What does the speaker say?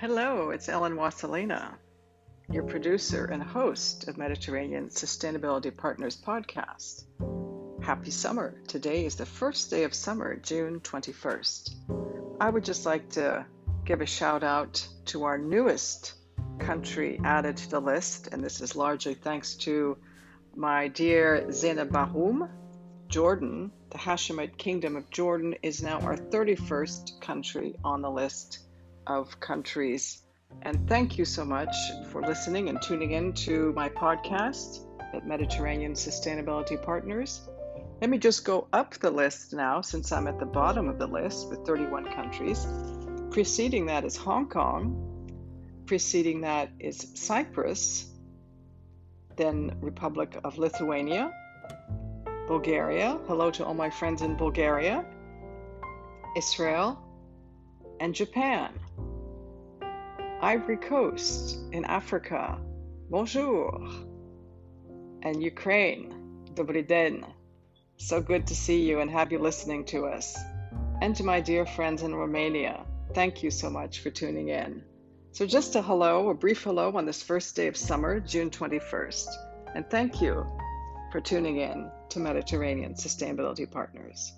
Hello, it's Ellen Wasselina, your producer and host of Mediterranean Sustainability Partners podcast. Happy summer. Today is the first day of summer, June 21st. I would just like to give a shout out to our newest country added to the list, and this is largely thanks to my dear Zainab Bahoum. Jordan, the Hashemite Kingdom of Jordan, is now our 31st country on the list of countries. And thank you so much for listening and tuning in to my podcast at Mediterranean Sustainability Partners. Let me just go up the list now since I'm at the bottom of the list with 31 countries. Preceding that is Hong Kong. Preceding that is Cyprus. Then Republic of Lithuania. Bulgaria. Hello to all my friends in Bulgaria. Israel. And Japan. Ivory Coast in Africa. Bonjour. And Ukraine. Dobry den. So good to see you and have you listening to us. And to my dear friends in Romania, thank you so much for tuning in. So, just a hello, a brief hello on this first day of summer, June 21st. And thank you for tuning in to Mediterranean Sustainability Partners.